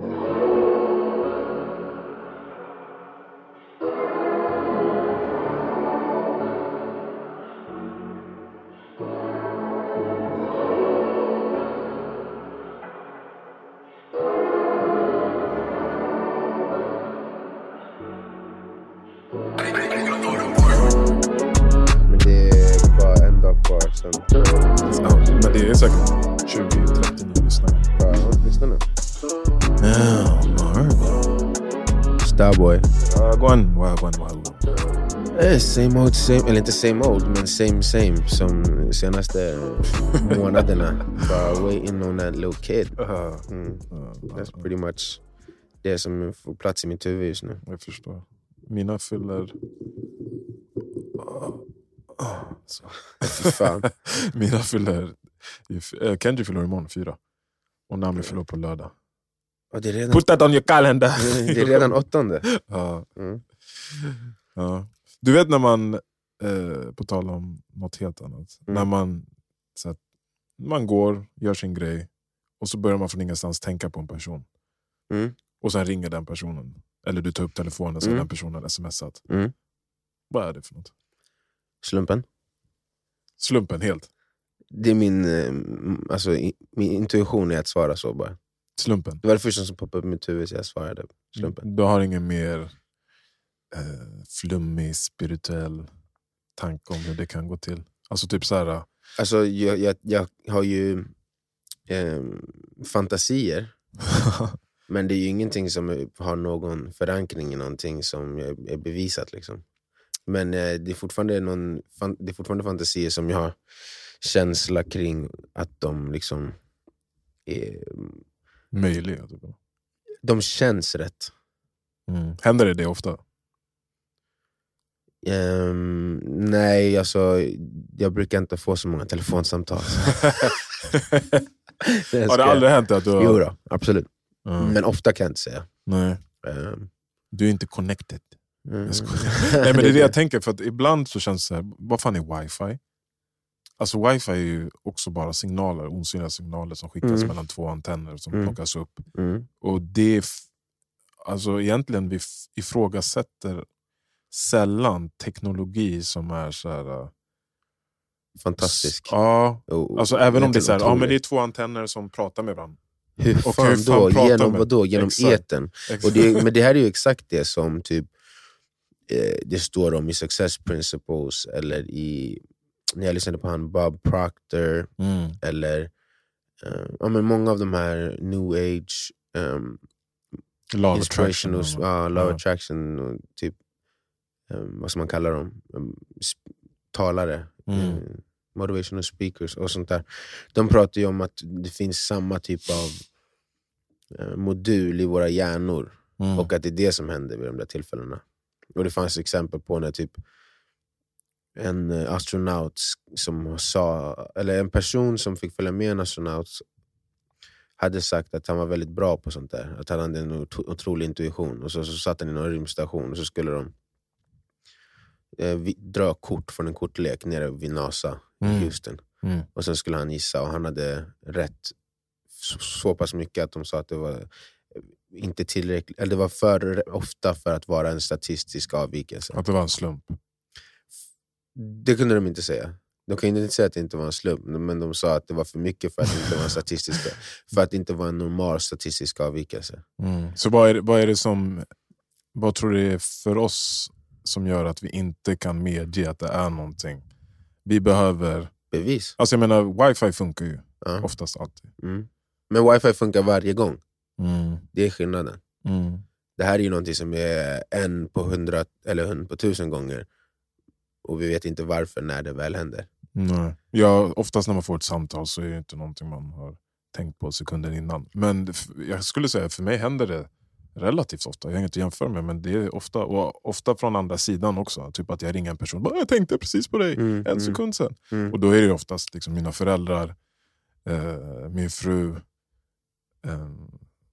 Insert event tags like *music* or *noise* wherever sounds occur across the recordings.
Yeah. Wagwan, wagwan. Eh, same old same, eller inte same old, men same same som senaste *laughs* månaderna. Bara waiting on that little kid. Mm. That's pretty much det som får plats i mitt huvud just nu. Jag förstår. Mina fyller... Så. Fan. *laughs* Mina fyller... eh, Kenji fyller imorgon, fyra. Och Nami fyller på lördag. Redan, Put that on your calendar! det är redan åttonde. *laughs* ja, Mm. Ja. Du vet när man, eh, på tal om något helt annat, Mm. när man, så att, man går, gör sin grej och så börjar man från ingenstans tänka på en person. Mm. Och sen ringer den personen. Eller du tar upp telefonen så har Mm. den personen smsat. Mm. Vad är det för något? Slumpen. Slumpen helt. Det är min, eh, alltså, min intuition är att svara så bara. Slumpen. Det var det första som poppade upp i mitt huvud så jag svarade slumpen. Du har ingen mer eh, flummig, spirituell tanke om hur det kan gå till? Alltså typ så här... Alltså, jag, jag, jag har ju eh, fantasier, *laughs* men det är ju ingenting som har någon förankring i någonting som är, bevisat. Liksom. Men eh, det, är fortfarande någon, det är fortfarande fantasier som jag har känsla kring att de liksom är, möjliga. Typ. de känns rätt. Mm. Händer det det ofta? Ehm, nej, alltså, jag brukar inte få så många telefonsamtal. *laughs* Jag har det aldrig hänt att du har... Jo då, absolut. Mm. Men ofta kan jag inte säga. Nej, Ehm, du är inte connected. mm. *laughs* Nej, men det är det jag tänker, för ibland så känns det här, vad fan är wifi? Alltså wifi är ju också bara signaler, osynliga signaler som skickas Mm. mellan två antenner som Mm. plockas upp. Mm. Och det är alltså egentligen vi ifrågasätter sällan teknologi som är så här... äh, Fantastisk. Ja, Och- alltså även om det är, så här, ja, men det är två antenner som pratar med varandra. Hur och fan, hur fan då? Genom man? vad då? Genom Exakt. eten. Och det, *laughs* men det här är ju exakt det som typ eh, det står om i Success Principles, eller i, när jag lyssnade på han Bob Proctor, Mm. eller eh, ja, men många av de här new age um, of inspiration attraction. och ja, law Ja. attraction, och typ, vad ska man kalla dem? Sp- talare, Mm. eh, motivational speakers och sånt där. De pratar ju om att det finns samma typ av eh, modul i våra hjärnor Mm. och att det är det som händer vid de där tillfällena. Och Det fanns exempel på när typ en eh, astronaut som sa, eller en person som fick följa med en astronaut hade sagt att han var väldigt bra på sånt där. Att han hade en otro- otrolig intuition. Och så, så satt han i någon rymdstation och så skulle de eh, dra kort från en kortlek nere vid NASA Mm. i Houston. Mm. Och sen skulle han gissa och han hade rätt så, så pass mycket att de sa att det var eh, inte tillräckligt, eller det var för ofta för att vara en statistisk avvikelse. Att det var en slump. Det kunde de inte säga. De kunde inte säga att det inte var en slump, men de sa att det var för mycket för att det inte var en statistisk, *laughs* för att det inte var en normal statistisk avvikelse. Mm. Så vad är, vad är det som... Vad tror du är för oss som gör att vi inte kan medge att det är någonting? Vi behöver... Bevis. Alltså jag menar, wifi funkar ju Ja. oftast alltid. Mm. Men wifi funkar varje gång. Mm. Det är skillnaden. Mm. Det här är ju någonting som är en på hundra eller en på tusen gånger. Och vi vet inte varför när det väl händer. Nej. Ja, oftast när man får ett samtal så är det inte någonting man har tänkt på sekunden innan. Men jag skulle säga för mig händer det relativt ofta. Jag inget att jämföra med, men det är ofta. Och ofta från andra sidan också. Typ att jag ringer en person bara, jag tänkte precis på dig Mm, en mm, sekund sedan. mm. Och då är det oftast liksom mina föräldrar, eh, min fru. Eh,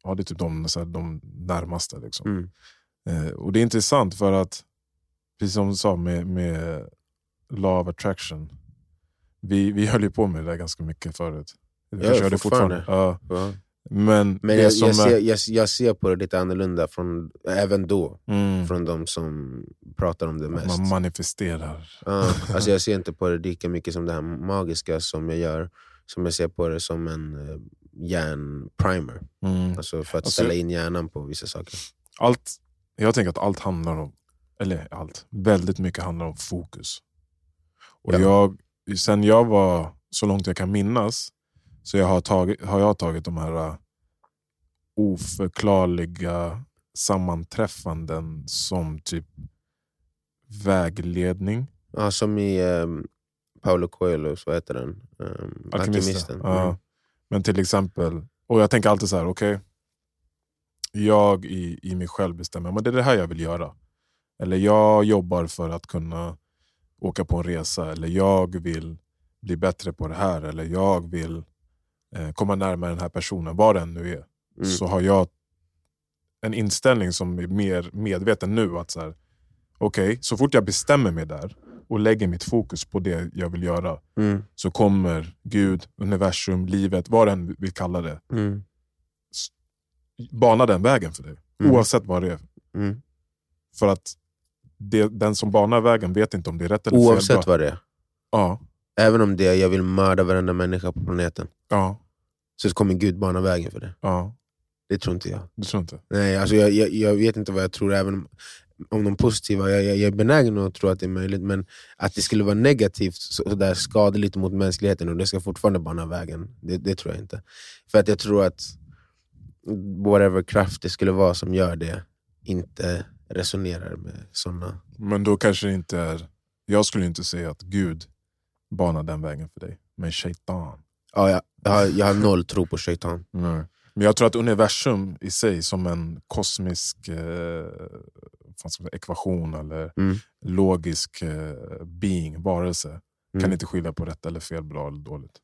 ja, det är typ de, så här, de närmaste. Liksom. Mm. Eh, och det är intressant för att, precis som du sa med, med law of attraction. Vi, vi höll ju på med det där ganska mycket förut. Vi Ja, körde fortfarande. Ja, Ja. Men, Men jag, jag, ser, jag, jag ser på det lite annorlunda, från, även då, mm, från de som pratar om det mest. man manifesterar. Ja, alltså jag ser inte på det lika mycket som det här magiska som jag gör, som jag ser på det som en uh, hjärnprimer. Mm. Alltså för att Alltså- ställa in hjärnan på vissa saker. Allt, jag tänker att allt handlar om, eller allt, väldigt mycket handlar om fokus. Och Ja. jag, sen jag var, så långt jag kan minnas, så jag har, tagit, har jag tagit de här uh, oförklarliga sammanträffanden som typ vägledning. Ja, som i um, Paulo Coelho, vad heter den? Um, Alkemisten. Mm. Ja. Men till exempel, och jag tänker alltid så här, okej. jag i, i mig själv bestämmer, men det är det här jag vill göra. Eller jag jobbar för att kunna åka på en resa. Eller jag vill bli bättre på det här. Eller jag vill komma närmare den här personen, vad den nu är. Mm. Så har jag en inställning som är mer medveten nu. att så här, Okej, så fort jag bestämmer mig där och lägger mitt fokus på det jag vill göra Mm. så kommer Gud, universum, livet, vad den vill kalla det, Mm. bana den vägen för dig. Mm. Oavsett vad det är. Mm. För att det, den som banar vägen vet inte om det är rätt eller fel. Oavsett vad det är. Ja, Även om det är jag vill mörda varenda människa på planeten, ja, så kommer Gud bana vägen för det. ja. Det tror inte jag. Du tror inte? Nej, alltså jag, jag, jag vet inte vad jag tror, även om, om de positiva, jag, jag, jag är benägen att tro att det är möjligt, men att det skulle vara negativt, så, så där skadligt mot mänskligheten och det ska fortfarande bana vägen, det, det tror jag inte. För att jag tror att whatever kraft det skulle vara som gör det, inte resonerar med sådana. Men då kanske det inte är... Jag skulle inte säga att Gud banar den vägen för dig. Men shaitan. Ja, jag, jag, har, jag har noll tro på shaitan. Nej. Men jag tror att universum i sig som en kosmisk eh, ekvation eller Mm. logisk eh, being, varelse, kan Mm. inte skilja på rätt eller fel, bra eller dåligt.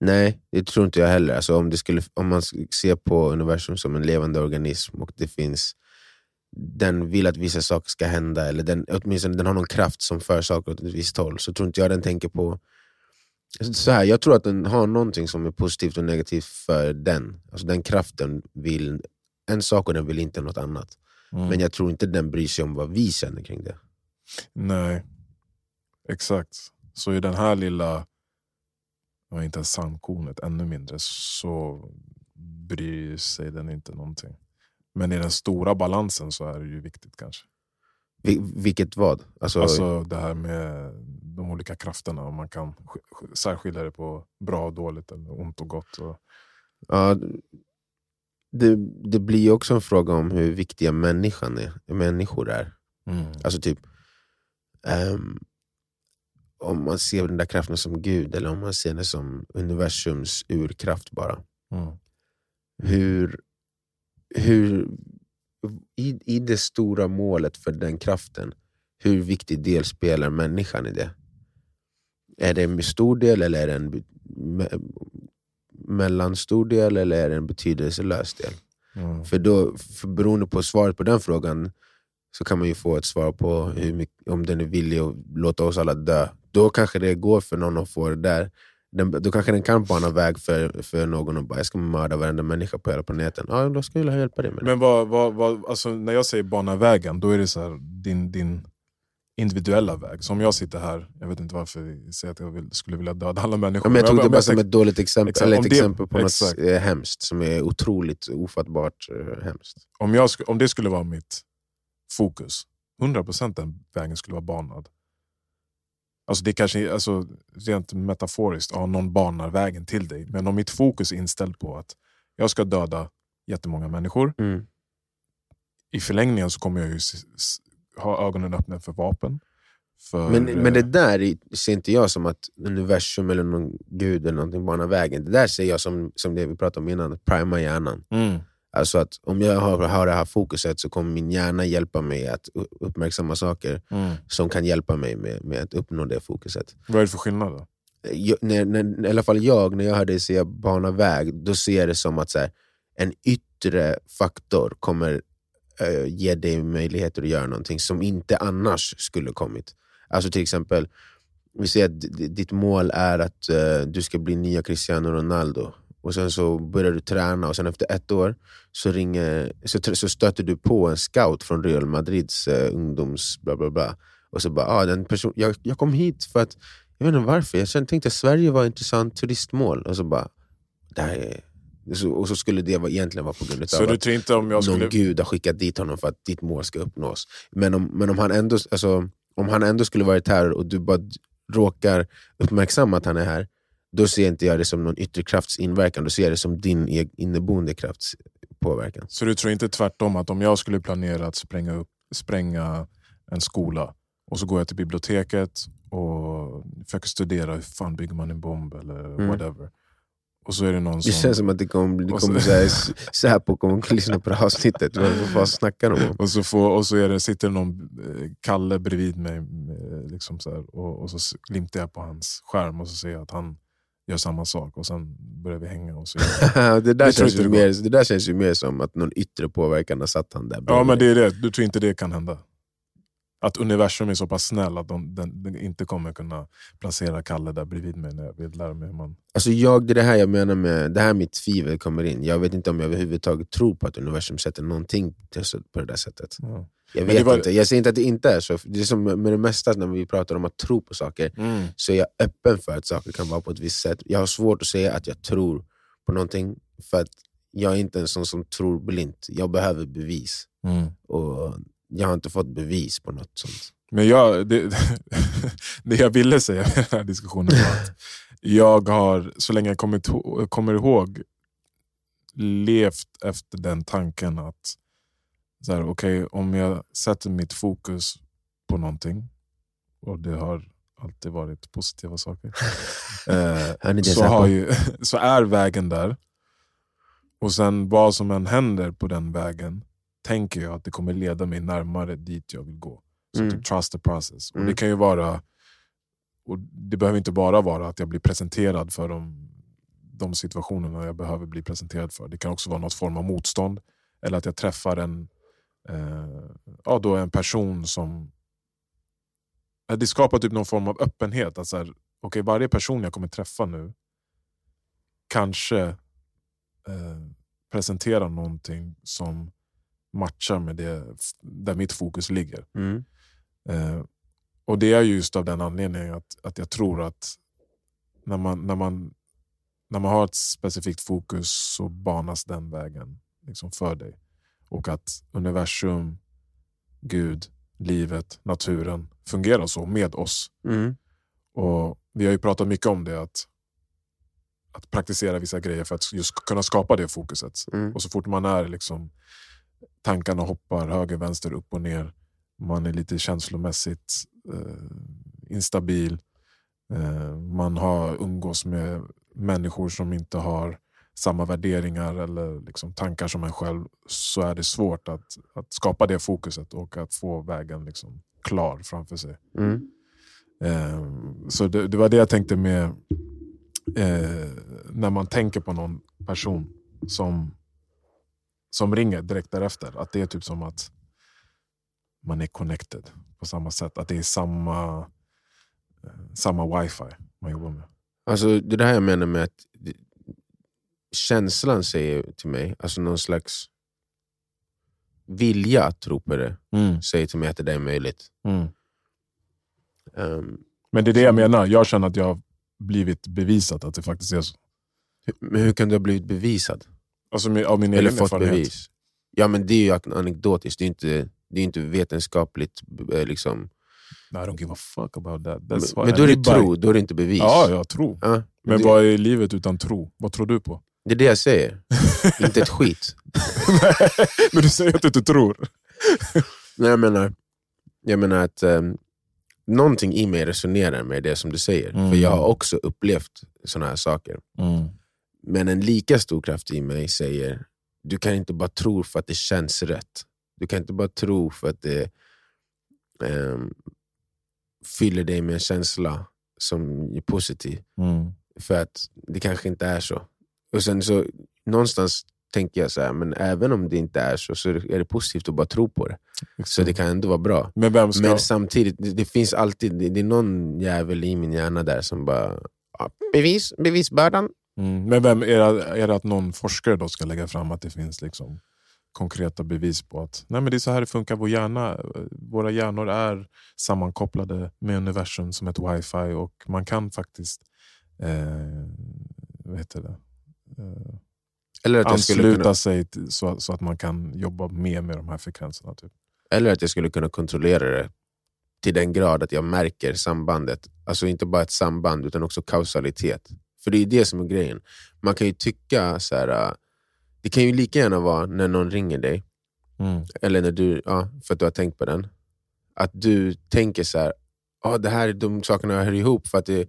Nej, det tror inte jag heller. Alltså om, det skulle, om man ser på universum som en levande organism och det finns den vill att vissa saker ska hända, eller den, åtminstone den har någon kraft som för saker åt ett visst håll, så tror inte jag den tänker på... Så här, jag tror att den har någonting som är positivt och negativt för den. Alltså den kraften vill en sak och den vill inte något annat. Mm. Men jag tror inte den bryr sig om vad vi känner kring det. Nej, exakt. Så i den här lilla, inte ens sandkornet, ännu mindre, så bryr sig den inte någonting. Men i den stora balansen så är det ju viktigt kanske. Vi, vilket vad? Alltså, Alltså det här med de olika krafterna, om man kan sk- sk- särskilja det på bra och dåligt, eller ont och gott. Och, Ja, det, det blir ju också en fråga om hur viktiga människan är, människor är. mm. Alltså typ ehm, Om man ser den där kraften som Gud eller om man ser den som universums urkraft bara. Mm. Hur, hur i, I det stora målet för den kraften, hur viktig del spelar människan i det? Är det en stor del eller är det en me, mellanstor del eller är det en betydelselös del? Mm. För, då, för beroende på svaret på den frågan så kan man ju få ett svar på hur mycket, om den är villig att låta oss alla dö. Då kanske det går för någon att få det där. Den, då kanske den kan bana väg för, för någon och bara jag ska mörda varenda människa på hela planeten. Ja, då ska jag hjälpa dig med det. Men vad, vad, vad, alltså, när jag säger bana vägen, då är det så här, din, din individuella väg. Så om jag sitter här, jag vet inte varför jag säger att jag vill, skulle vilja döda alla människor. Ja, men jag tog det bara som ett dåligt exempel, Exakt, eller ett det- exempel på exakt. något eh, hemskt som är otroligt ofattbart eh, hemskt. om, jag, om det skulle vara mitt fokus, 100% den vägen skulle vara banad. Alltså det kanske, alltså, rent metaforiskt, ja, någon banar vägen till dig. Men om mitt fokus är inställt på att jag ska döda jättemånga människor, Mm. i förlängningen så kommer jag ju ha ögonen öppna för vapen. För, Men, men det eh, där är- ser inte jag som att universum eller någon gud eller någonting banar vägen. Det där ser jag som, som det vi pratade om innan, att prima hjärnan. mm, Alltså att om jag har, har det här fokuset så kommer min hjärna hjälpa mig att uppmärksamma saker mm. som kan hjälpa mig med, med att uppnå det fokuset. Vad är det för skillnad då? Jag, när, när, I alla fall jag, när jag hör dig säga bana väg, då ser jag det som att så här, en yttre faktor kommer eh, ge dig möjligheter att göra någonting som inte annars skulle kommit. Alltså till exempel, vi säger att ditt mål är att eh, du ska bli nya Cristiano Ronaldo. Och sen så börjar du träna och sen efter ett år så, ringer, så, så stöter du på en scout från Real Madrids eh, ungdoms... Bla bla bla. Och så bara, ah, den person, jag, jag kom hit för att, jag vet inte varför, jag kände, tänkte att Sverige var ett intressant turistmål. Och så bara, det här är, så, och så skulle det vara, egentligen vara på grund Så av du att tror inte om jag skulle... någon gud har skickat dit honom för att ditt mål ska uppnås. Men om, men om, han, ändå, alltså, om han ändå skulle varit här och du bara råkar uppmärksamma att han är här, då ser inte jag det som någon yttre krafts inverkan, då ser jag det som din eg- inneboende krafts påverkan. Så du tror inte tvärtom att om jag skulle planera att spränga, upp, spränga en skola och så går jag till biblioteket och försöker studera hur fan bygger man en bomb eller Mm. whatever. Och så är det någon Det som... känns som att det kommer, det kommer så Säpo kommer lyssna på det här avsnittet. Vad snackar de om? Och så, får, och så är det, sitter någon eh, Kalle bredvid mig eh, liksom så här, och, och så glimtar jag på hans skärm och så ser jag att han gör samma sak och sen börjar vi hänga. Och så *laughs* det, där Det känns ju mer, det där känns ju mer som att någon yttre påverkan har satt han där ja men det är det, du tror inte det kan hända? Att universum är så pass snäll att de, den, den inte kommer kunna placera Kalle där bredvid mig när jag vill lära mig hur man... Alltså jag, det är det här jag menar med, det här mitt tvivel kommer in. Jag vet inte om jag överhuvudtaget tror på att universum sätter någonting på det där sättet. Ja. Jag vet var- inte, jag säger inte att det inte är så. Det är som med det mesta när vi pratar om att tro på saker, så är jag öppen för att saker kan vara på ett visst sätt. Jag har svårt att säga att jag tror på någonting, för att jag är inte en sån som tror blint. Jag behöver bevis. Mm. Och jag har inte fått bevis på något sånt. Men jag, det, *laughs* det jag ville säga med den här diskussionen var att jag har, så länge jag kommer, kommer ihåg, levt efter den tanken att så här, okay, om jag sätter mitt fokus på någonting, och det har alltid varit positiva saker, *laughs* eh, så, ju, *laughs* så är vägen där. Och sen vad som än händer på den vägen, tänker jag att det kommer leda mig närmare dit jag vill gå. Så Mm. typ trust the process. Och Mm. Det kan ju vara, och det behöver inte bara vara att jag blir presenterad för de, de situationerna jag behöver bli presenterad för. Det kan också vara något form av motstånd. Eller att jag träffar en, eh, ja, då en person som... Det skapar typ någon form av öppenhet. Att så här, okay, varje person jag kommer träffa nu kanske eh, presenterar någonting som matchar med det där mitt fokus ligger. Mm. Eh, och det är ju just av den anledningen att, att jag tror att när man, när, man, när man har ett specifikt fokus så banas den vägen liksom för dig. Och att universum, Gud, livet, naturen fungerar så med oss. Mm. Och Vi har ju pratat mycket om det, att, att praktisera vissa grejer för att just kunna skapa det fokuset. Mm. Och så fort man är liksom, tankarna hoppar höger, vänster, upp och ner. Man är lite känslomässigt eh, instabil. Eh, man har umgås med människor som inte har samma värderingar eller liksom tankar som en själv. Så är det svårt att, att skapa det fokuset och att få vägen liksom klar framför sig. Mm. Eh, så det, det var det jag tänkte med eh, när man tänker på någon person som, som ringer direkt därefter. Att det är typ som att man är connected på samma sätt. Att det är samma, eh, samma wifi man jobbar med. Alltså, det är det här jag menar med att känslan säger till mig, alltså någon slags vilja att tro på det, säger till mig att det där är möjligt. Mm. Ehm, Men det är det jag menar. Jag känner att jag har blivit bevisat att det faktiskt är så. hur- men hur kan du ha blivit bevisad? Alltså med, av min Eller egen fått erfarenhet. bevis? Ja men det är ju anekdotiskt, det är inte, det är inte vetenskapligt. eh, Liksom. I don't give a fuck about that. Men, That's men I då är det tro, då är det inte bevis. Ja, jag tror. Ja, Men det, vad är livet utan tro? Vad tror du på? Det är det jag säger, *laughs* inte ett skit. Men du säger att du inte tror. Nej, jag, menar, jag menar att um, någonting i mig resonerar med det som du säger. Mm. För jag har också upplevt såna här saker. Men en lika stor kraft i mig säger, du kan inte bara tro för att det känns rätt. Du kan inte bara tro för att det ehm, fyller dig med en känsla som är positiv. För att det kanske inte är så. Och sen så någonstans tänker jag så här, men även om det inte är så, så är det positivt att bara tro på det. Så det kan ändå vara bra. Men vem ska... Men samtidigt, det, det finns alltid det, det är någon jävel i min hjärna där som bara, ja, bevis, bevisbördan. Mm. Men vem, är, det, är det att någon forskare då ska lägga fram att det finns liksom konkreta bevis på att nej men det är så här det funkar. Vår hjärna, våra hjärnor är sammankopplade med universum som ett wifi och man kan faktiskt eh, vad heter det? Eh, Eller att, ansluta kunna, sig till, så, så att man kan jobba mer med de här frekvenserna. Typ. eller att jag skulle kunna kontrollera det till den grad att jag märker sambandet. Alltså inte bara ett samband, utan också kausalitet. För det är det som är grejen. Man kan ju tycka så här. äh, Det kan ju lika gärna vara när någon ringer dig, eller när du, ja, för att du har tänkt på den, att du tänker så här, ah, det här, de sakerna hör ihop för att det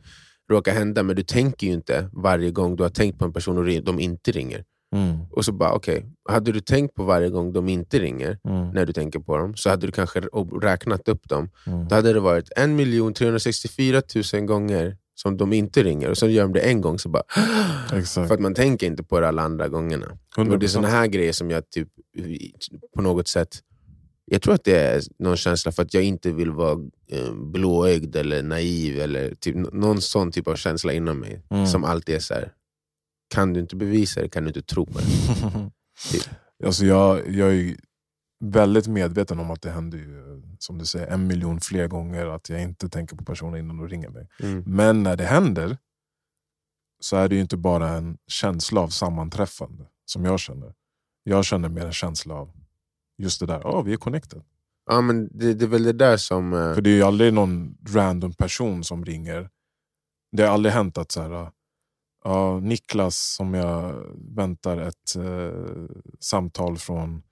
råkar hända, men du tänker ju inte varje gång du har tänkt på en person och de inte ringer. Mm. Och så bara, okej, hade du tänkt på varje gång de inte ringer, Mm. när du tänker på dem, så hade du kanske räknat upp dem. Mm. Då hade det varit 1 364 000 gånger som de inte ringer, och så gör de det en gång, så bara... *gasps* Exakt. För att man tänker inte på det alla andra gångerna. Och det är 100%. såna här grejer som jag typ på något sätt... Jag tror att det är någon känsla för att jag inte vill vara eh, blåögd eller naiv, eller typ, någon sån typ av känsla inom mig. Mm. Som alltid är så här. kan du inte bevisa det kan du inte tro på det. *laughs* Typ. alltså jag, jag är väldigt medveten om att det händer ju, som du säger, en miljon fler gånger att jag inte tänker på personen innan de ringer mig. Mm. Men när det händer så är det ju inte bara en känsla av sammanträffande som jag känner. Jag känner mer en känsla av just det där, ja vi är connected. Ja, men det, det är väl det där som... eh, För det är ju aldrig någon random person som ringer. Det har aldrig hänt att så här, ja, Niklas som jag väntar ett eh, samtal från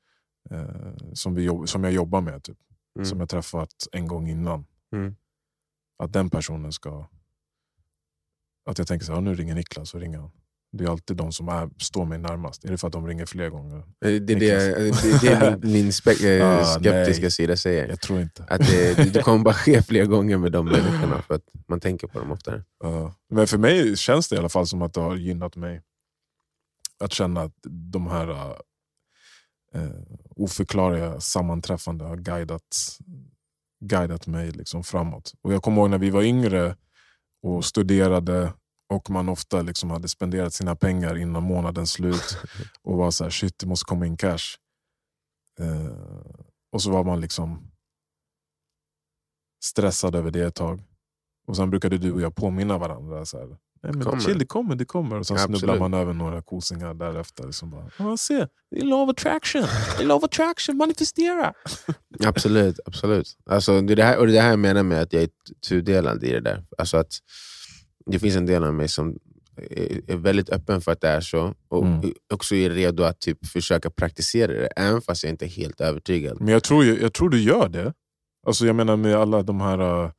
eh, som, vi som jag jobbar med, typ, mm. som jag träffat en gång innan. Mm. Att den personen ska... Att jag tänker så här, ja, nu ringer Niklas och ringer han. Det är alltid de som är, står mig närmast. Är det för att de ringer fler gånger? Eh, Det är det, det, det är min, *laughs* spe, eh, Ah, skeptiska nej. sida säger. Jag tror inte. Att det, *laughs* det kommer bara ske fler gånger med de människorna för att man tänker på dem oftare. Ja. Men för mig känns det i alla fall som att det har gynnat mig. Att känna att de här eh, oförklarliga sammanträffande har guidat, guidat mig liksom framåt. Och Jag kommer ihåg när vi var yngre och studerade och man ofta liksom hade spenderat sina pengar innan månadens slut *laughs* och var så här, shit det måste komma in cash. Eh, och så var man liksom stressad över det ett tag. Och sen brukade du och jag påminna varandra. Så här, Nej, men Kommer. chill, det kommer, det kommer. Och sen Absolut. snubblar man över några kosingar därefter. Som bara, ja, se, det är of attraction, det är of attraction, manifestera. *laughs* Absolut, absolut. Alltså, det är det här, och det är det här jag menar med att jag är tudelad i det där. Alltså att det finns en del av mig som är väldigt öppen för att det är så, och Mm. också är redo att typ försöka praktisera det, även fast jag inte är helt övertygad. Men jag tror, ju- jag tror du gör det. Alltså jag menar med alla de här uh,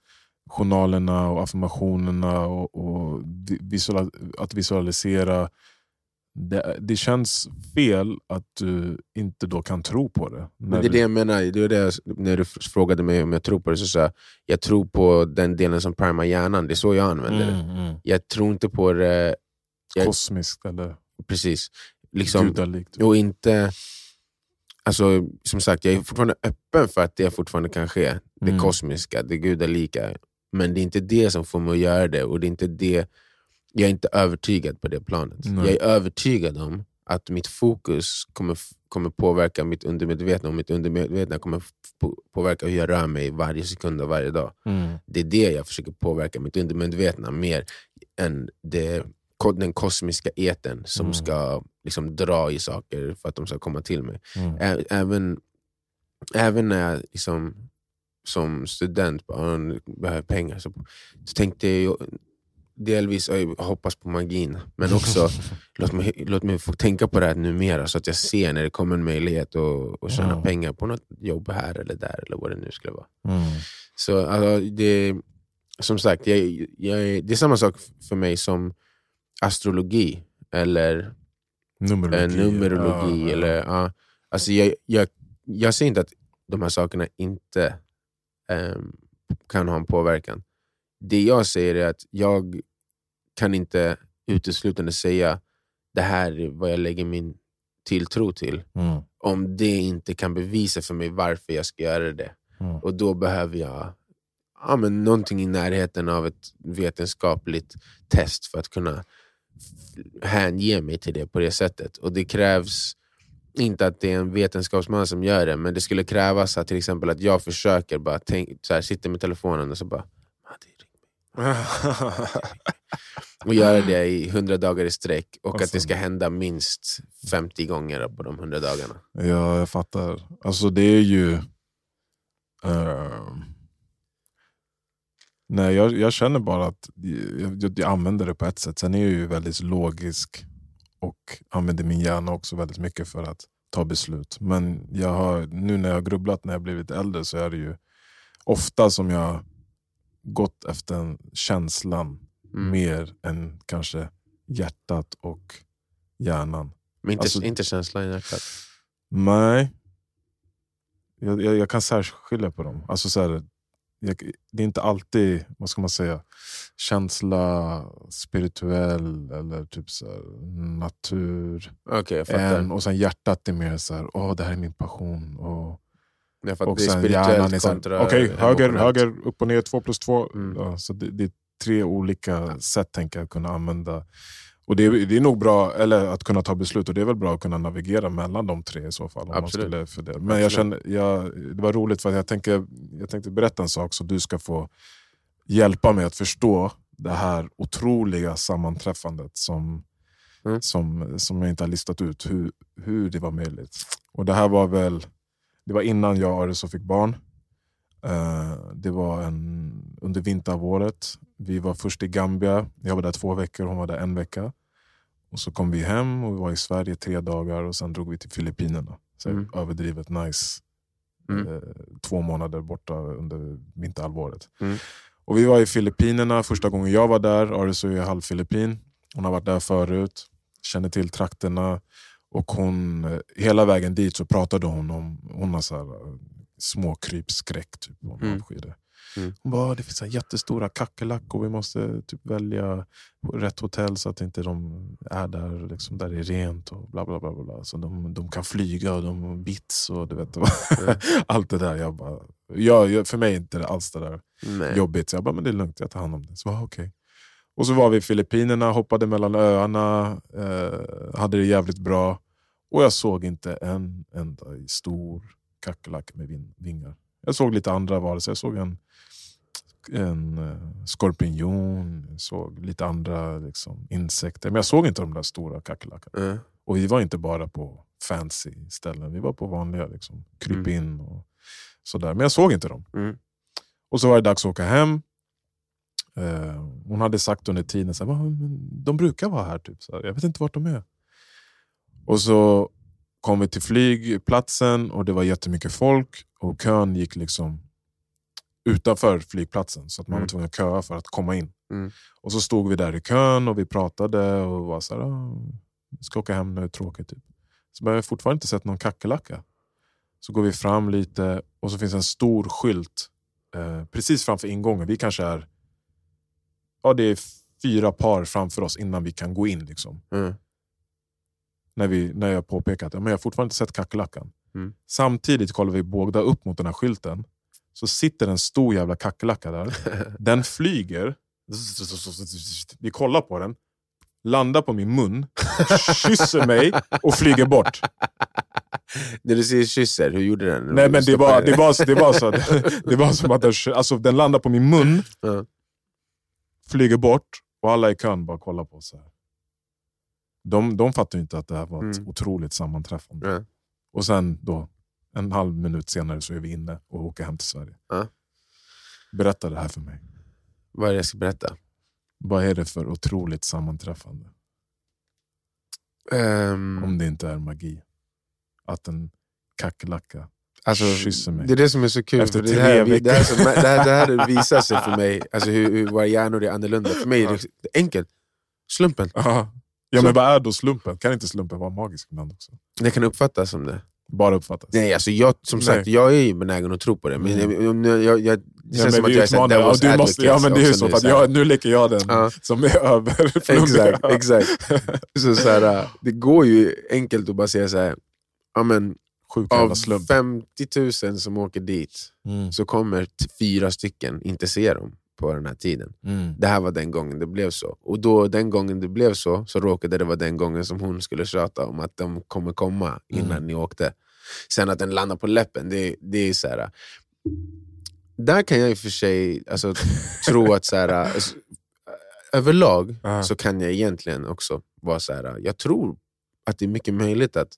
journalerna och affirmationerna och, och vi- visual, att visualisera. Det, det känns fel att du inte då kan tro på det. Men det är det jag menar, det är det jag, när du frågade mig om jag tror på det, så sa jag jag tror på den delen som primar hjärnan, det är så jag använder det. mm, mm. Jag tror inte på det, jag- Kosmiskt eller precis, liksom, gudalikt. och inte... Alltså, som sagt, jag är fortfarande öppen för att det fortfarande kan ske. Det Mm. kosmiska, det gudalika. Men det är inte det som får mig att göra det. Och det är inte det, jag är inte övertygad på det planet. Nej. Jag är övertygad om att mitt fokus kommer, kommer påverka mitt undermedvetna och mitt undermedvetna kommer påverka hur jag rör mig varje sekund och varje dag. Mm. Det är det jag försöker påverka, mitt undermedvetna, mer än det, den kosmiska eten som Mm. ska liksom dra i saker för att de ska komma till mig. Mm. Även, även när jag liksom, som student bara, "Ah, nu behöver pengar, så, så tänkte jag delvis jag hoppas på magin, men också *laughs* låt mig, låt mig få tänka på det här numera så att jag ser när det kommer en möjlighet att, att tjäna Ja. pengar på något jobb här eller där, eller vad det nu skulle vara. Mm. Så alltså, det, som sagt, jag, jag, det är samma sak för mig som astrologi eller Numerologi. eh, numerologi. Ja. Eller, ja. alltså jag, jag, jag säger inte att de här sakerna inte ehm, kan ha en påverkan. Det jag säger är att jag kan inte uteslutande säga det här är vad jag lägger min tilltro till Mm. om det inte kan bevisa för mig varför jag ska göra det. Mm. Och då behöver jag ja, men någonting i närheten av ett vetenskapligt test för att kunna hänge mig till det på det sättet. Och det krävs inte att det är en vetenskapsman som gör det, men det skulle krävas att till exempel att jag försöker bara tänk, så här, sitta med telefonen och så bara. Och göra det i 100 dagar i sträck och Och att det ska hända minst 50 gånger på de 100 dagarna. Ja, jag fattar. Alltså det är ju... ehm, nej, jag, jag känner bara att jag, jag, jag använder det på ett sätt. Sen är jag ju väldigt logisk och använder min hjärna också väldigt mycket för att ta beslut. Men jag har, nu när jag har grubblat när jag blivit äldre så är det ju ofta som jag gått efter känslan Mm. mer än kanske hjärtat och hjärnan. Men inte, Alltså- inte känslan i hjärtat. Nej. Jag, jag, jag kan särskilja på dem. Alltså så här, jag, det är inte alltid, vad ska man säga, känsla, spirituell eller typ så här, natur. Fattar. En, och sen hjärtat är mer så här, åh det här är min passion. Och, fattar. och sen hjärnan är kontra okej, höger, emotionellt. höger, upp och ner, två plus två. Mm. Ja, så det, det är tre olika sätt tänker jag att kunna använda. Och det, är- det är nog bra, eller att kunna ta beslut, och det är väl bra att kunna navigera mellan de tre i så fall. Om man Absolut. skulle för det. Men jag känner, jag, det var roligt för jag, tänker, jag tänkte berätta en sak så du ska få hjälpa mig att förstå det här otroliga sammanträffandet som, Mm. som, som jag inte har listat ut, hur, hur det var möjligt. Och det här var väl det var innan jag och Ariso fick barn. Eh, det var en, under vinterhalvåret. Vi var först i Gambia. Jag var där två veckor, hon var där en vecka. Och Så kom vi hem och vi var i Sverige tre dagar och sen drog vi till Filippinerna. Så Mm. Överdrivet nice. Mm. Eh, två månader borta under vinterhalvåret. Mm. Och vi var i Filippinerna första gången jag var där. Ariso är halv filippin. Hon har varit där förut, känner till trakterna. Och hon, hela vägen dit så pratade hon om, hon har så här, eh, småkrypskräck. Typ, hon Mm. Mm. Hon bara, det finns så jättestora kackerlackor, vi måste typ välja rätt hotell så att inte de är där, liksom, där det är rent. och bla bla bla. bla. Så de, de kan flyga och de bits och du vet. *laughs* Allt det där. Jag bara, jag, för mig är inte alls det där Nej. jobbigt. Så jag bara, men det är lugnt, jag tar hand om det. Så, ah, okay. Och så var vi i Filippinerna, hoppade mellan öarna, eh, hade det jävligt bra. Och jag såg inte en enda stor kackerlacka med vin- vingar. Jag såg lite andra varelser. Jag såg en, en uh, skorpion, jag såg lite andra liksom, insekter. Men jag såg inte de där stora kackerlackorna. Mm. Och vi var inte bara på fancy ställen, vi var på vanliga liksom, kryp in och sådär. Men jag såg inte dem. Mm. Och så var det dags att åka hem. Eh, hon hade sagt under tiden, så här, "Va, men de brukar vara här, typ. så här, jag vet inte vart de är. Och så kom vi till flygplatsen och det var jättemycket folk. Och kön gick liksom utanför flygplatsen. Så att man Mm. var tvungen att köa för att komma in. Mm. Och så stod vi där i kön och vi pratade och var så här, ah, ska åka hem nu, tråkigt. Typ. Så bara, jag har fortfarande inte sett någon kackerlacka. Så går vi fram lite och så finns en stor skylt eh, precis framför ingången. Vi kanske är ja, det är fyra par framför oss innan vi kan gå in. Liksom. Mm. När, vi, när jag påpekar att ja, men jag har fortfarande inte sett kackerlackan. Mm. Samtidigt kollar vi båda upp mot den här skylten. Så sitter en stor jävla kackerlacka där. *laughs* Den flyger. Vi kollar på den. Landar på min mun. Kysser mig och flyger bort. När du säger kysser, hur gjorde den? Nej men det var, det var, det var, så, det var som att den, alltså, den landar på min mun, flyger bort och alla i kön bara kollar på så här. De, de fattar inte att det här var ett Mm. otroligt sammanträffande. Ja. Och sen då, en halv minut senare så är vi inne och åker hem till Sverige. Ja. Berätta det här för mig. Vad är det jag ska berätta? Vad är det för otroligt sammanträffande? Ehm, Om det inte är magi. Att en kackerlacka alltså, det är det som är så kul. Efter det, här, det, här som, det, här, det här *laughs* visar sig för mig, alltså hur, hur våra hjärnor är annorlunda. För mig är det enkelt. Slumpen. Aha. Ja men vad är då slumpen? Kan inte slumpen vara magisk ibland också? Det kan uppfattas som det. Bara uppfattas? Nej, alltså jag, som Nej. sagt, jag är ju benägen att tro på det. Men Mm. jag, jag, jag, det Ja, känns men som att jag är såhär. Ja, du måste, ja men det är så, nu, jag, nu leker jag den Ja. som är över. *laughs* Exakt, exakt. Så, så här, det går ju enkelt att bara säga så här, ja, men, Sjuk av jävla slump. 50 000 som åker dit Mm. så kommer fyra stycken inte se dem. På den här tiden. Mm. Det här var den gången det blev så. Och då den gången det blev så, så råkade det vara den gången som hon skulle tjata om att de kommer komma innan Mm. ni åkte. Sen att den landar på läppen, det, det är så här. Där kan jag i och för sig alltså, *laughs* tro att så här, alltså, överlag Ja. så kan jag egentligen också vara så här. jag tror att det är mycket möjligt att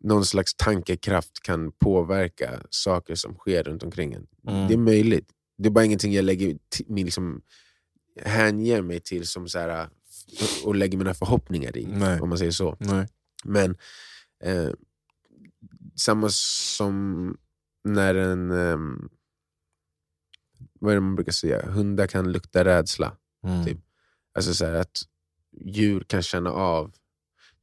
någon slags tankekraft kan påverka saker som sker runt omkring en. Mm. Det är möjligt. Det är bara ingenting jag lägger min liksom, hänger mig till som så här, f- och lägger mina förhoppningar i, Nej. om man säger så. Nej. Men eh, samma som när en... ehm, vad är det man brukar säga? Hundar kan lukta rädsla. Mm. Typ. Alltså så här, att djur kan känna av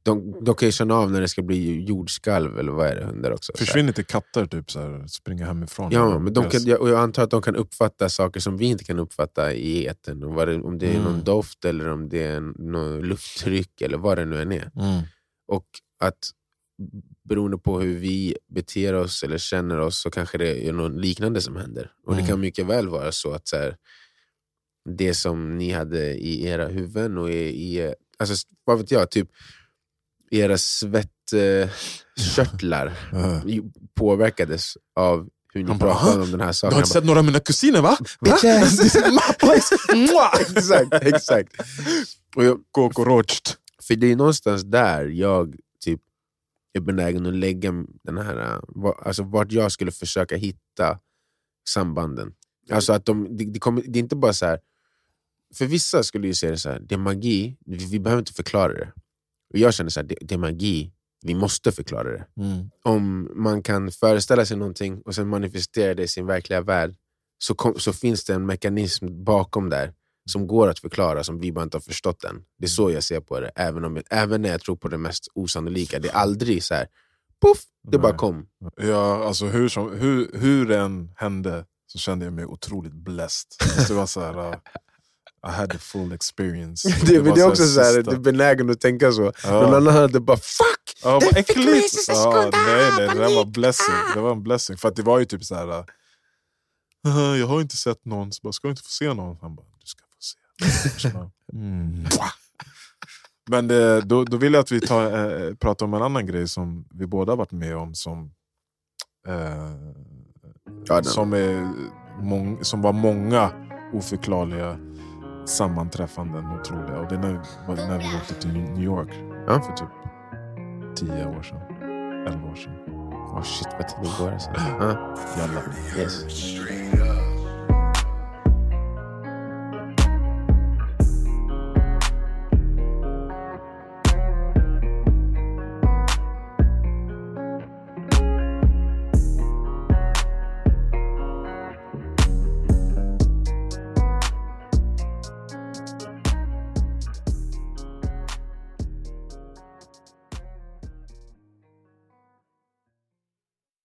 de, de kan ju känna av när det ska bli jordskalv, eller vad är det hundar också? Försvinner inte katter typ så här, springer hemifrån? Ja, men de kan, jag, och jag antar att de kan uppfatta saker som vi inte kan uppfatta i. Och vad det, om det är någon Mm. doft, eller om det är en, någon lufttryck, eller vad det nu än är. Mm. Och att beroende på hur vi beter oss eller känner oss så kanske det är något liknande som händer. Och Det Mm. kan mycket väl vara så att så här, det som ni hade i era huvuden och i, i alltså, vad vet jag, typ era svettkörtlar *laughs* påverkades av hur ni pratade "Ha? om den här Du saken. *laughs* har inte sett några av mina kusiner *laughs* va? exakt, exakt. Och jag, Kokorocht. För det är någonstans där jag typ är benägen att lägga den här, alltså vart jag skulle försöka hitta sambanden. Alltså att de, det, det, kommer, det är inte bara så här. för vissa skulle ju säga det så här, det är magi, vi, vi behöver inte förklara det. Och jag känner så här, det, det är magi, vi måste förklara det. Mm. Om man kan föreställa sig någonting och sen manifestera det i sin verkliga värld så, kom, så finns det en mekanism bakom där som går att förklara, som vi bara inte har förstått än. Det är så jag ser på det, även, om, även när jag tror på det mest osannolika. Det är aldrig så här, poff, det bara Nej. kom. Ja, alltså hur, som, hur, hur det än hände så kände jag mig otroligt blessed. Alltså, det var så här, uh, *laughs* I had the full experience. *laughs* Det, men det är också så här, är benägen att tänka så. Ja. Någon annan hade bara fuck! Ja, vad fick sista Ja, nej, nej, det där var blessing. Det var en blessing. För att det var ju typ så här. "Haha, jag har inte sett någon, så bara, ska du inte få se någon? Han bara, du ska få se. *laughs* Mm. Men det, då, då vill jag att vi tar, eh, pratar om en annan grej som vi båda har varit med om. Som, eh, Ja, den- som, är mång, som var många oförklarliga sammanträffanden otroliga. Och det är när, var när vi åkte till New York Ja. för typ 10 år sedan. 11 år sedan. Oh shit vad tiden går alltså. Ja, Jävlar. yes.